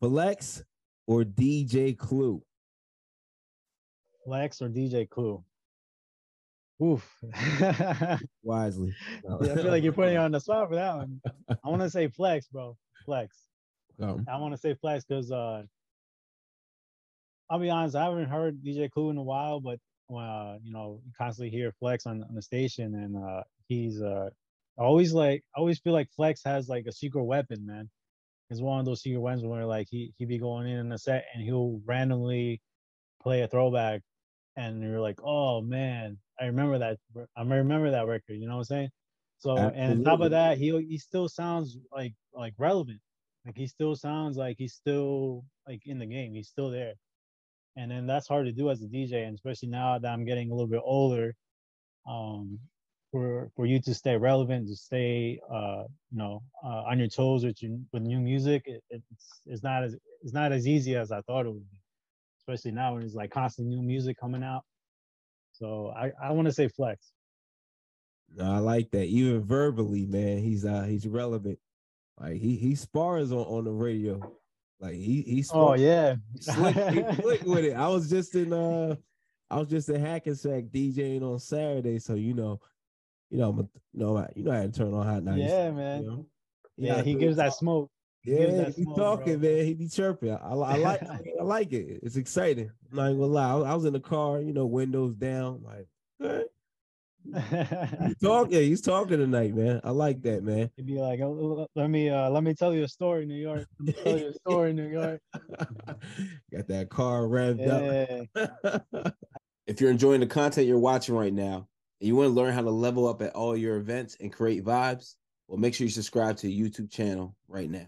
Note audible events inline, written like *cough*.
Flex or DJ Clue? Flex or DJ Clue? Oof. *laughs* Wisely. Yeah, I feel like you're putting on the spot for that one. I want to say Flex, bro. Flex. Um, I want to say Flex because uh, I'll be honest, I haven't heard DJ Clue in a while, but uh, you know, you constantly hear Flex on, on the station, and uh, he's uh, always like, I always feel like Flex has like a secret weapon, man. It's one of those secret weapons where like he he be going in in a set and he'll randomly play a throwback, and you're like, oh man, I remember that, I remember that record. You know what I'm saying? So and on top of that, he he still sounds like like relevant. Like he still sounds like he's still like in the game. He's still there. And then that's hard to do as a DJ, and especially now that I'm getting a little bit older, um, for for you to stay relevant, to stay uh, you know, uh, on your toes with your, with new music, it, it's it's not as it's not as easy as I thought it would be. Especially now when there's like constant new music coming out. So I, I want to say flex. I like that. Even verbally, man, he's uh he's relevant. Like he he spars on, on the radio. Like he he Oh yeah. slick, *laughs* slick with it. I was just in uh I was just in Hackensack DJing on Saturday, so you know, you know, I'm you know, I- you know, I had to turn on hot 90. Yeah, man. You know? Yeah, he good gives that smoke. He Yeah, that he smoke, talking, bro. man. He be chirping. I, I, I *laughs* like, I like it. It's exciting. I'm not even gonna lie. I was, I was in the car, you know, windows down, like, "Good." *laughs* he's talking. He's talking tonight, man. I like that, man. He'd be like, "Oh, let me uh, let me tell you a story, New York. Let me tell you a story, New York. *laughs* Got that car revved Yeah. up. if you're enjoying the content you're watching right now, and you want to learn how to level up at all your events and create vibes, well, make sure you subscribe to the YouTube channel right now.